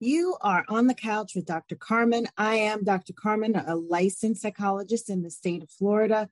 You are on the couch with Dr. Carmen. I am Dr. Carmen, a licensed psychologist in the state of Florida.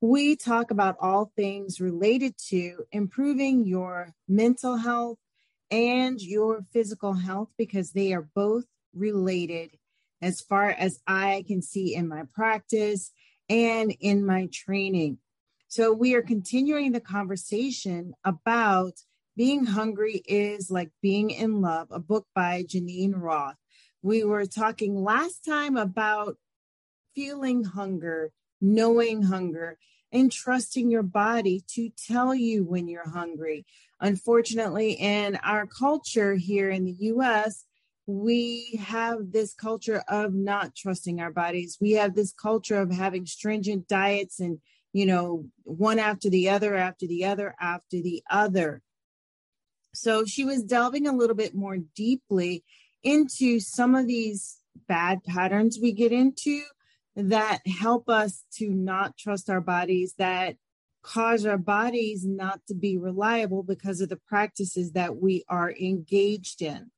We talk about all things related to improving your mental health and your physical health because they are both related as far as I can see in my practice and in my training. So, we are continuing the conversation about being hungry is like being in love, a book by Geneen Roth. We were talking last time about feeling hunger, knowing hunger, and trusting your body to tell you when you're hungry. Unfortunately, in our culture here in the US, we have this culture of not trusting our bodies. We have this culture of having stringent diets and, you know, one after the other, after the other, after the other. So she was delving a little bit more deeply into some of these bad patterns we get into that help us to not trust our bodies, that cause our bodies not to be reliable because of the practices that we are engaged in.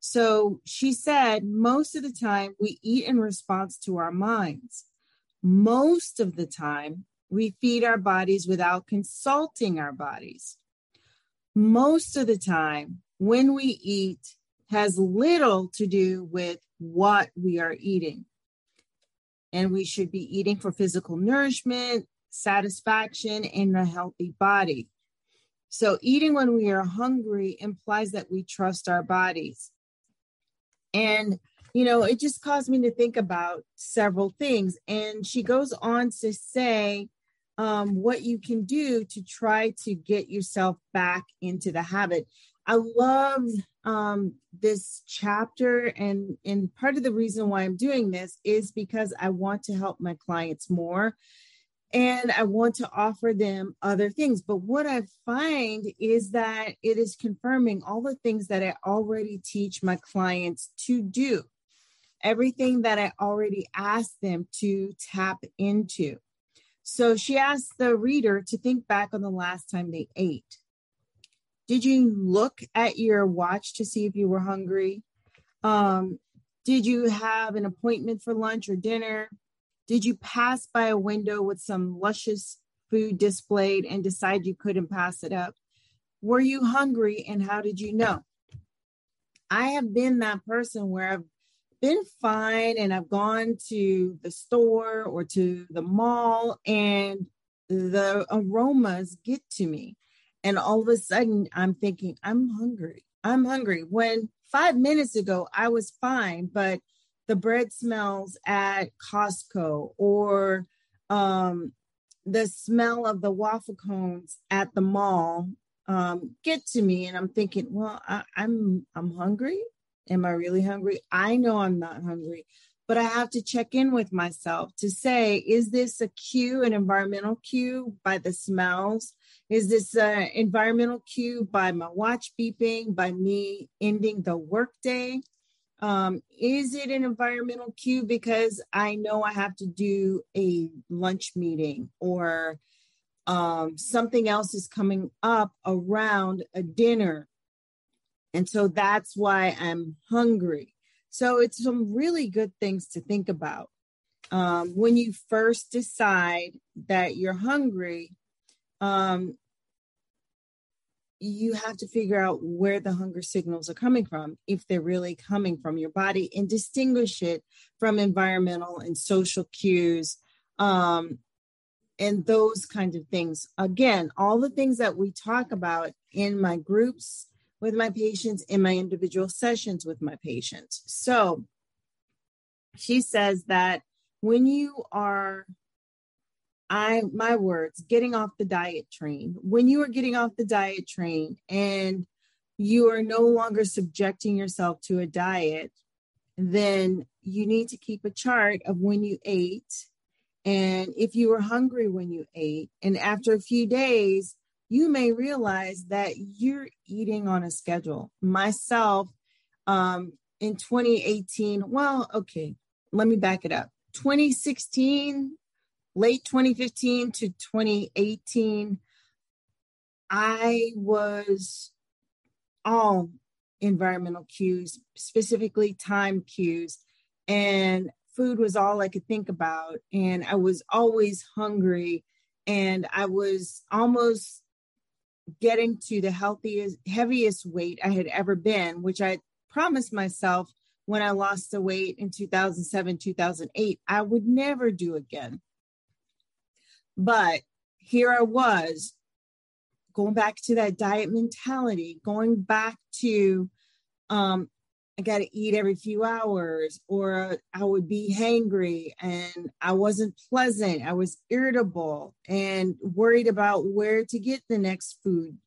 So she said, most of the time we eat in response to our minds. Most of the time we feed our bodies without consulting our bodies most of the time when we eat has little to do with what we are eating. And we should be eating for physical nourishment, satisfaction, and a healthy body. So, eating when we are hungry implies that we trust our bodies. And, you know, it just caused me to think about several things. And she goes on to say, um, what you can do to try to get yourself back into the habit. I love um, this chapter, and and part of the reason why I'm doing this is because I want to help my clients more, and I want to offer them other things. But what I find is that it is confirming all the things that I already teach my clients to do, everything that I already asked them to tap into. So she asked the reader to think back on the last time they ate. Did you look at your watch to see if you were hungry? Um, did you have an appointment for lunch or dinner? Did you pass by a window with some luscious food displayed and decide you couldn't pass it up? Were you hungry and how did you know? I have been that person where I've been fine and I've gone to the store or to the mall and the aromas get to me. And all of a sudden I'm thinking, I'm hungry. I'm hungry. When five minutes ago I was fine, but the bread smells at Costco or um, the smell of the waffle cones at the mall um, get to me, and I'm thinking, well, I, I'm I'm hungry. Am I really hungry? I know I'm not hungry, but I have to check in with myself to say, is this a cue, an environmental cue by the smells? Is this an environmental cue by my watch beeping, by me ending the workday? Um, is it an environmental cue because I know I have to do a lunch meeting or um, something else is coming up around a dinner and so that's why I'm hungry. So it's some really good things to think about. Um, when you first decide that you're hungry, um, you have to figure out where the hunger signals are coming from, if they're really coming from your body, and distinguish it from environmental and social cues um, and those kinds of things. Again, all the things that we talk about in my groups with my patients in my individual sessions with my patients. So she says that when you are I my words getting off the diet train, when you are getting off the diet train and you are no longer subjecting yourself to a diet, then you need to keep a chart of when you ate and if you were hungry when you ate and after a few days you may realize that you're eating on a schedule. Myself, um, in 2018, well, okay, let me back it up. 2016, late 2015 to 2018, I was all environmental cues, specifically time cues. And food was all I could think about. And I was always hungry. And I was almost getting to the healthiest, heaviest weight I had ever been, which I promised myself when I lost the weight in 2007, 2008, I would never do again. But here I was going back to that diet mentality, going back to um, I got to eat every few hours, or I would be hangry and I wasn't pleasant. I was irritable and worried about where to get the next food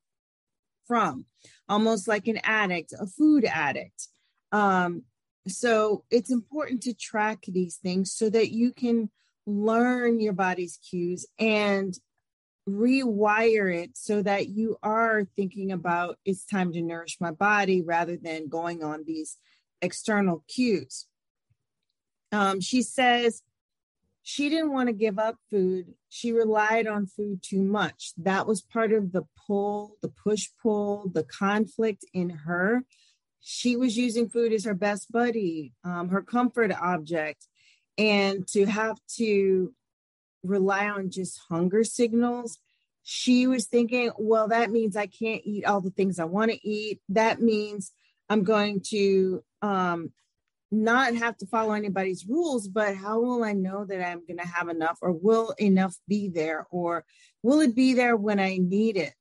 from, almost like an addict, a food addict. Um, so it's important to track these things so that you can learn your body's cues and rewire it so that you are thinking about it's time to nourish my body rather than going on these external cues. Um, she says she didn't want to give up food. She relied on food too much. That was part of the pull, the push pull, the conflict in her. She was using food as her best buddy, um, her comfort object. And to have to rely on just hunger signals. She was thinking, well, that means I can't eat all the things I want to eat. That means I'm going to um, not have to follow anybody's rules, but how will I know that I'm going to have enough or will enough be there or will it be there when I need it?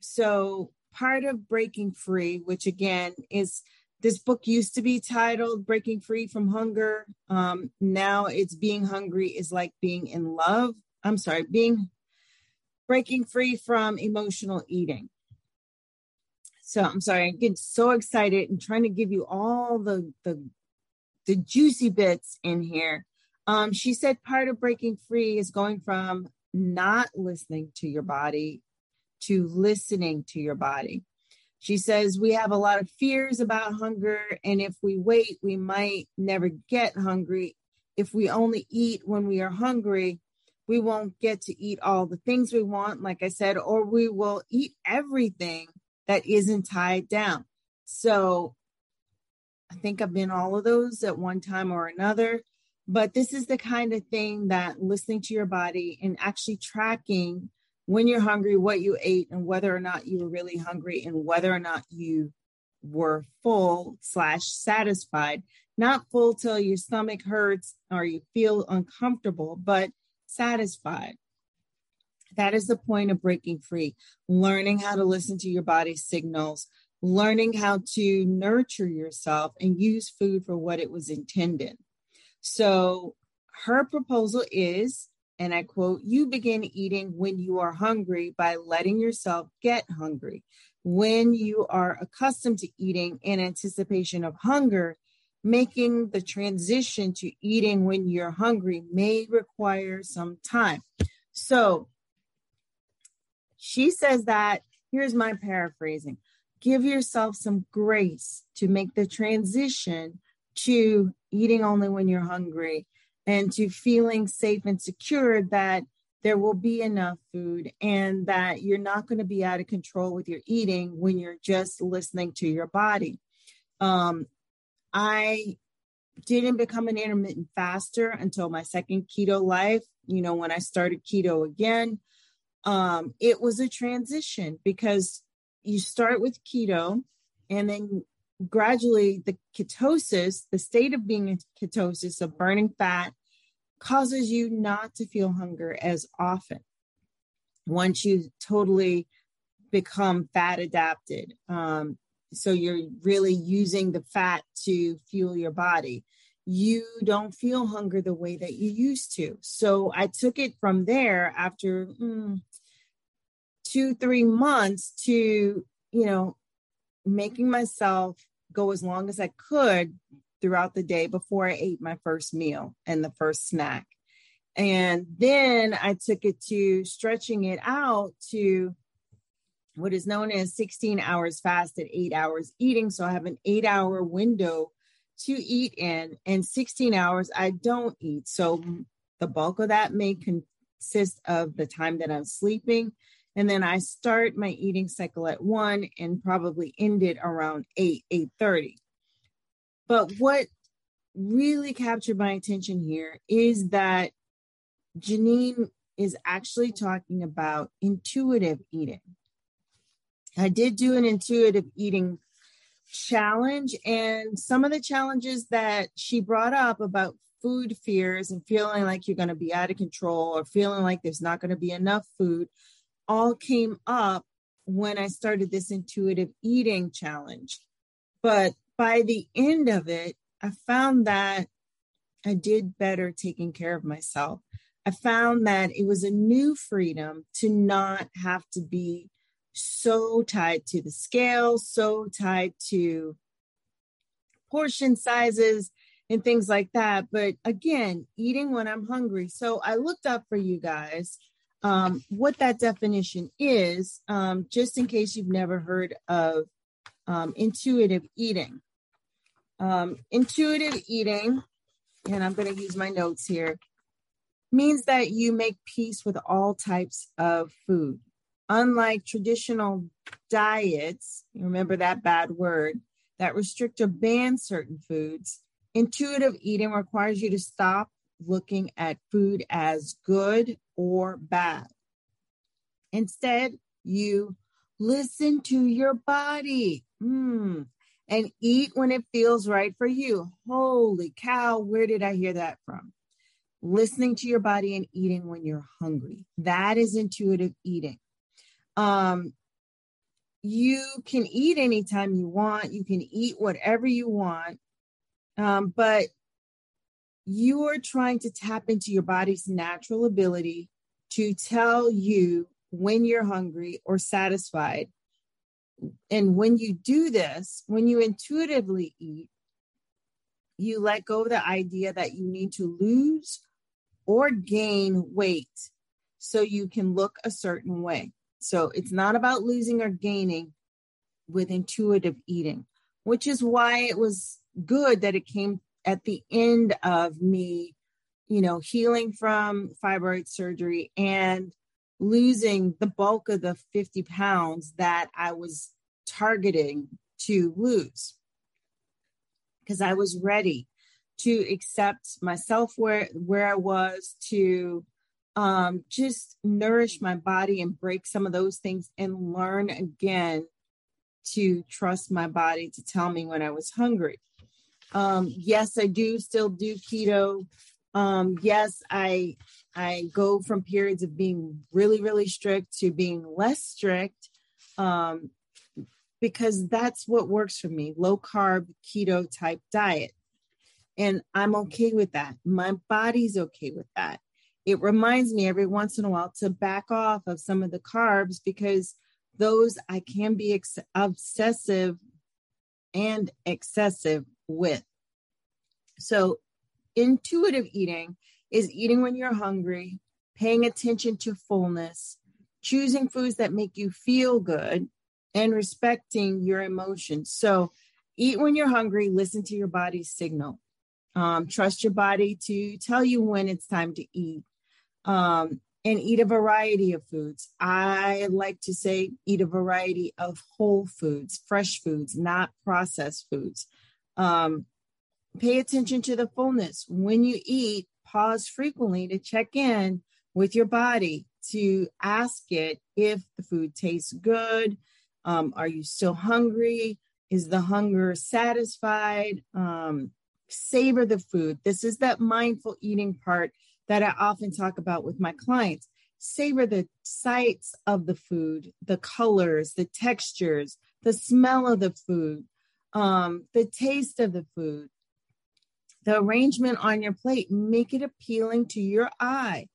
So, part of breaking free, which again is this book used to be titled Breaking Free from Hunger. Um, now it's Being Hungry is Like Being in Love. I'm sorry, being breaking free from emotional eating. So I'm sorry, i get so excited and trying to give you all the the, the juicy bits in here. Um, she said part of breaking free is going from not listening to your body to listening to your body. She says, We have a lot of fears about hunger, and if we wait, we might never get hungry. If we only eat when we are hungry, we won't get to eat all the things we want, like I said, or we will eat everything that isn't tied down. So I think I've been all of those at one time or another. But this is the kind of thing that listening to your body and actually tracking when you're hungry, what you ate, and whether or not you were really hungry, and whether or not you were full slash satisfied. Not full till your stomach hurts or you feel uncomfortable, but satisfied. That is the point of breaking free, learning how to listen to your body's signals, learning how to nurture yourself and use food for what it was intended. So, her proposal is and I quote, you begin eating when you are hungry by letting yourself get hungry. When you are accustomed to eating in anticipation of hunger, making the transition to eating when you're hungry may require some time. So she says that, here's my paraphrasing give yourself some grace to make the transition to eating only when you're hungry and to feeling safe and secure that there will be enough food and that you're not going to be out of control with your eating when you're just listening to your body. Um, I didn't become an intermittent faster until my second keto life. You know, when I started keto again, um, it was a transition because you start with keto and then gradually the ketosis, the state of being in ketosis, of burning fat, causes you not to feel hunger as often once you totally become fat adapted. Um, so you're really using the fat to fuel your body. You don't feel hunger the way that you used to. So I took it from there after mm, two, three months to, you know, making myself go as long as I could throughout the day before I ate my first meal and the first snack. And then I took it to stretching it out to what is known as 16 hours fast fasted, eight hours eating. So I have an eight hour window to eat in, and 16 hours I don't eat. So the bulk of that may consist of the time that I'm sleeping And then I start my eating cycle at one and probably end it around eight, eight thirty. But what really captured my attention here is that Geneen is actually talking about intuitive eating. I did do an intuitive eating challenge, and some of the challenges that she brought up about food fears and feeling like you're going to be out of control or feeling like there's not going to be enough food all came up when I started this intuitive eating challenge. But by the end of it, I found that I did better taking care of myself. I found that it was a new freedom to not have to be so tied to the scale, so tied to portion sizes and things like that. But again, eating when I'm hungry. So I looked up for you guys um, what that definition is, um, just in case you've never heard of um, intuitive eating. Um, intuitive eating, and I'm going to use my notes here, means that you make peace with all types of food. Unlike traditional diets, remember that bad word, that restrict or ban certain foods, intuitive eating requires you to stop looking at food as good or bad. Instead, you listen to your body mm, and eat when it feels right for you. Holy cow, where did I hear that from? Listening to your body and eating when you're hungry. That is intuitive eating. Um, you can eat anytime you want, you can eat whatever you want, um, but you are trying to tap into your body's natural ability to tell you when you're hungry or satisfied. And when you do this, when you intuitively eat, you let go of the idea that you need to lose or gain weight so you can look a certain way. So it's not about losing or gaining with intuitive eating, which is why it was good that it came at the end of me, you know, healing from fibroid surgery and losing the bulk of the 50 pounds that I was targeting to lose because I was ready to accept myself where where I was to um, just nourish my body and break some of those things and learn again to trust my body to tell me when I was hungry. Um, yes, I do still do keto. Um, yes, I I go from periods of being really, really strict to being less strict um, because that's what works for me low carb, keto type diet. And I'm okay with that. My body's okay with that. It reminds me every once in a while to back off of some of the carbs because those I can be ex- obsessive and excessive with. So, intuitive eating is eating when you're hungry, paying attention to fullness, choosing foods that make you feel good, and respecting your emotions. So, eat when you're hungry, listen to your body's signal. Um, trust your body to tell you when it's time to eat. Um, and eat a variety of foods. I like to say eat a variety of whole foods, fresh foods, not processed foods. Um, pay attention to the fullness. When you eat, pause frequently to check in with your body to ask it if the food tastes good. Um, are you still hungry? Is the hunger satisfied? Um, savor the food. This is that mindful eating part that I often talk about with my clients. Savor the sights of the food, the colors, the textures, the smell of the food, um, the taste of the food, the arrangement on your plate. Make it appealing to your eye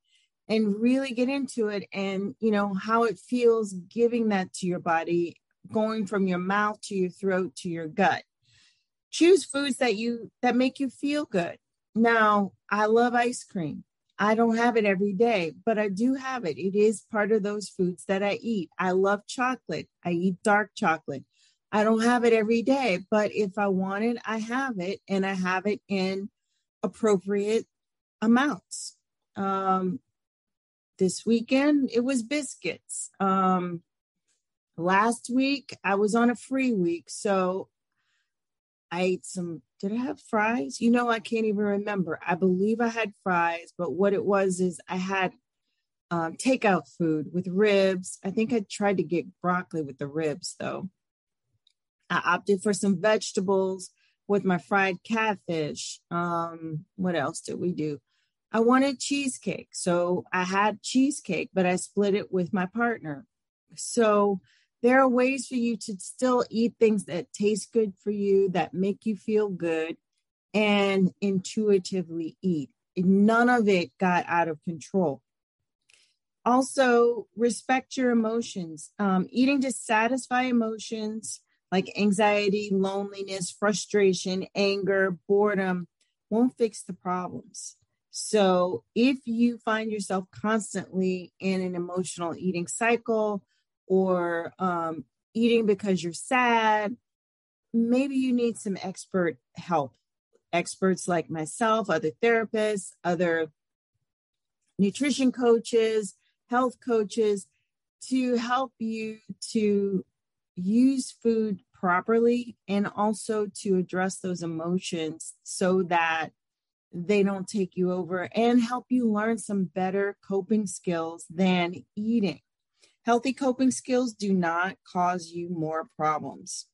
and really get into it and, you know, how it feels giving that to your body, going from your mouth to your throat to your gut. Choose foods that you that make you feel good. Now, I love ice cream. I don't have it every day, but I do have it. It is part of those foods that I eat. I love chocolate. I eat dark chocolate. I don't have it every day, but if I want it, I have it and I have it in appropriate amounts. Um, this weekend it was biscuits. Um, last week I was on a free week, so I ate some. Did I have fries? You know, I can't even remember. I believe I had fries, but what it was is I had um, takeout food with ribs. I think I tried to get broccoli with the ribs though. I opted for some vegetables with my fried catfish. Um, what else did we do? I wanted cheesecake. So I had cheesecake, but I split it with my partner. So there are ways for you to still eat things that taste good for you, that make you feel good, and intuitively eat. None of it got out of control. Also, respect your emotions. Um, eating to satisfy emotions like anxiety, loneliness, frustration, anger, boredom won't fix the problems. So, if you find yourself constantly in an emotional eating cycle or um, eating because you're sad, maybe you need some expert help. Experts like myself, other therapists, other nutrition coaches, health coaches to help you to use food properly and also to address those emotions so that they don't take you over and help you learn some better coping skills than eating. Healthy coping skills do not cause you more problems.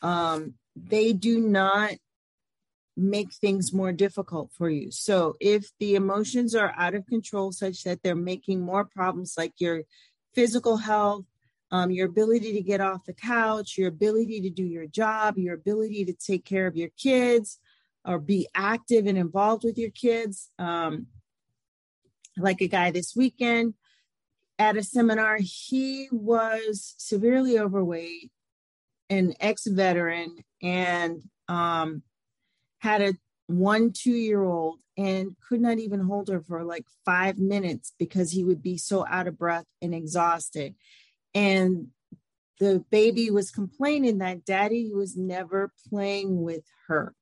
Um, they do not make things more difficult for you. So if the emotions are out of control, such that they're making more problems like your physical health, um, your ability to get off the couch, your ability to do your job, your ability to take care of your kids or be active and involved with your kids. Um, like a guy this weekend at a seminar, he was severely overweight, an ex veteran, and um, had a one two year old and could not even hold her for like five minutes because he would be so out of breath and exhausted and the baby was complaining that daddy was never playing with her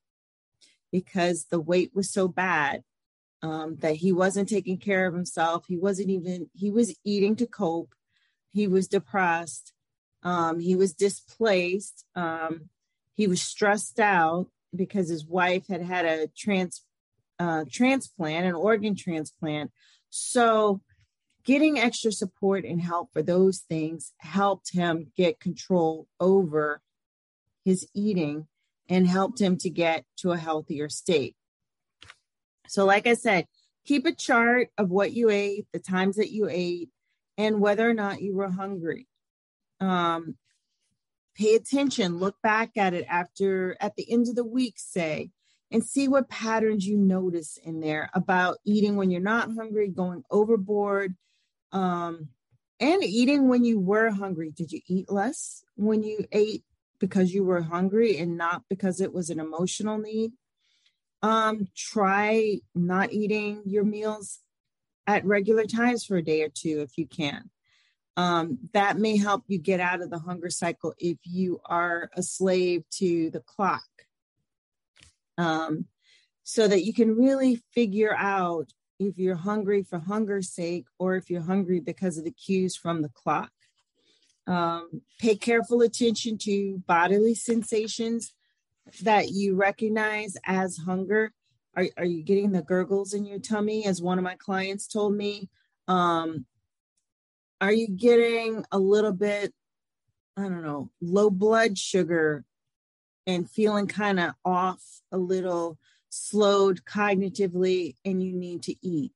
because the weight was so bad um, that he wasn't taking care of himself. He wasn't even, he was eating to cope. He was depressed. Um, he was displaced. Um, he was stressed out because his wife had had a trans uh, transplant, an organ transplant. So getting extra support and help for those things helped him get control over his eating and helped him to get to a healthier state. So, like I said, keep a chart of what you ate, the times that you ate, and whether or not you were hungry. Um, pay attention, look back at it after at the end of the week, say, and see what patterns you notice in there about eating when you're not hungry, going overboard, um, and eating when you were hungry. Did you eat less when you ate because you were hungry and not because it was an emotional need? Um, try not eating your meals at regular times for a day or two if you can. Um, that may help you get out of the hunger cycle if you are a slave to the clock. Um, so that you can really figure out if you're hungry for hunger's sake or if you're hungry because of the cues from the clock. Um, pay careful attention to bodily sensations that you recognize as hunger. Are, are you getting the gurgles in your tummy, as one of my clients told me? Um, are you getting a little bit, I don't know, low blood sugar and feeling kind of off a little? Slowed cognitively and you need to eat.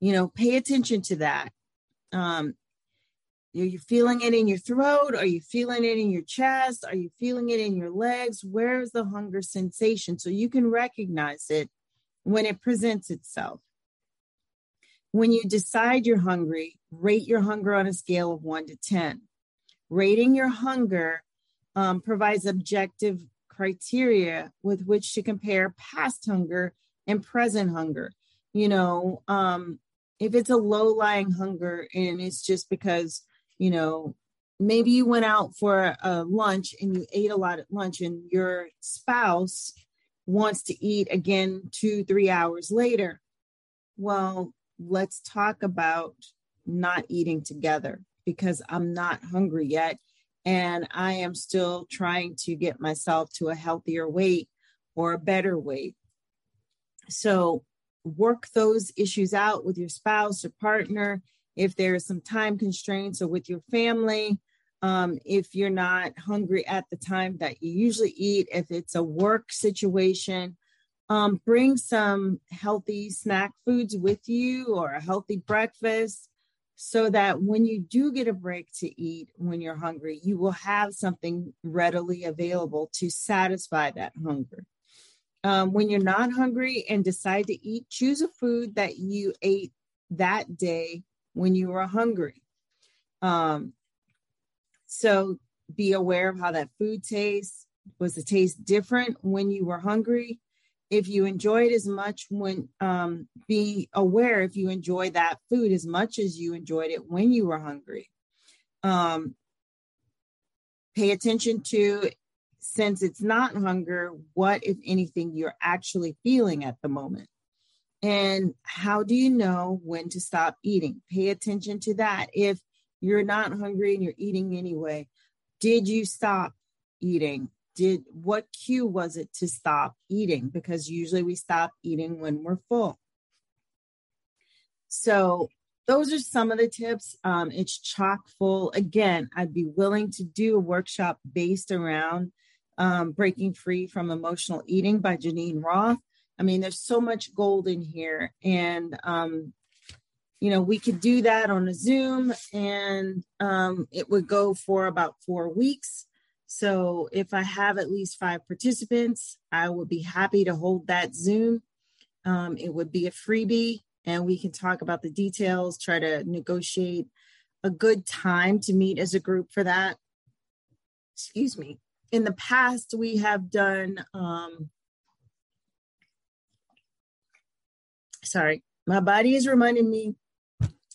You know, pay attention to that. Um, are you feeling it in your throat? Are you feeling it in your chest? Are you feeling it in your legs? Where's the hunger sensation? So you can recognize it when it presents itself. When you decide you're hungry, rate your hunger on a scale of one to 10. Rating your hunger um, provides objective criteria with which to compare past hunger and present hunger. You know, um, if it's a low lying hunger and it's just because, you know, maybe you went out for a lunch and you ate a lot at lunch and your spouse wants to eat again two, three hours later. Well, let's talk about not eating together because I'm not hungry yet. And I am still trying to get myself to a healthier weight or a better weight. So work those issues out with your spouse or partner. If there's some time constraints or with your family, um, if you're not hungry at the time that you usually eat, if it's a work situation, um, bring some healthy snack foods with you or a healthy breakfast so that when you do get a break to eat when you're hungry, you will have something readily available to satisfy that hunger. Um, when you're not hungry and decide to eat, choose a food that you ate that day when you were hungry. Um, so be aware of how that food tastes. Was the taste different when you were hungry? If you enjoy it as much when, um, be aware if you enjoy that food as much as you enjoyed it when you were hungry. Um, pay attention to since it's not hunger, what, if anything, you're actually feeling at the moment. And how do you know when to stop eating? Pay attention to that. If you're not hungry and you're eating anyway, did you stop eating? Did what cue was it to stop eating? Because usually we stop eating when we're full. So those are some of the tips. Um, it's chock full. Again, I'd be willing to do a workshop based around um, Breaking Free from Emotional Eating by Geneen Roth. I mean, there's so much gold in here. And, um, you know, we could do that on a Zoom and um, it would go for about four weeks. So if I have at least five participants, I would be happy to hold that Zoom. Um, it would be a freebie and we can talk about the details, try to negotiate a good time to meet as a group for that. Excuse me in the past we have done um sorry my body is reminding me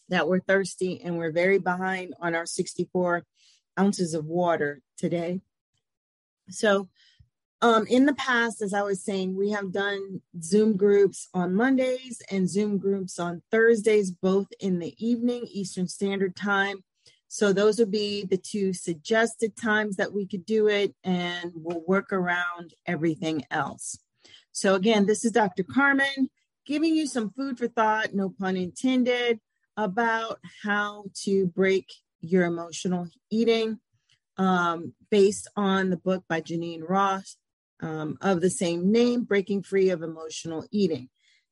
that we're thirsty and we're very behind on our 64 ounces of water today so um, in the past, as I was saying, we have done Zoom groups on Mondays and Zoom groups on Thursdays, both in the evening, Eastern Standard Time. So those would be the two suggested times that we could do it, and we'll work around everything else. So again, this is Dr. Carmen giving you some food for thought, no pun intended, about how to break your emotional eating um, based on the book by Geneen Ross um, of the same name, Breaking Free of Emotional Eating.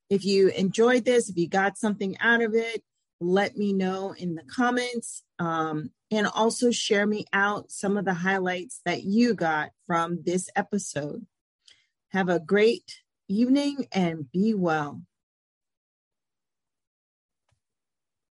If you enjoyed this, if you got something out of it, let me know in the comments um, and also share me out some of the highlights that you got from this episode. Have a great evening and be well.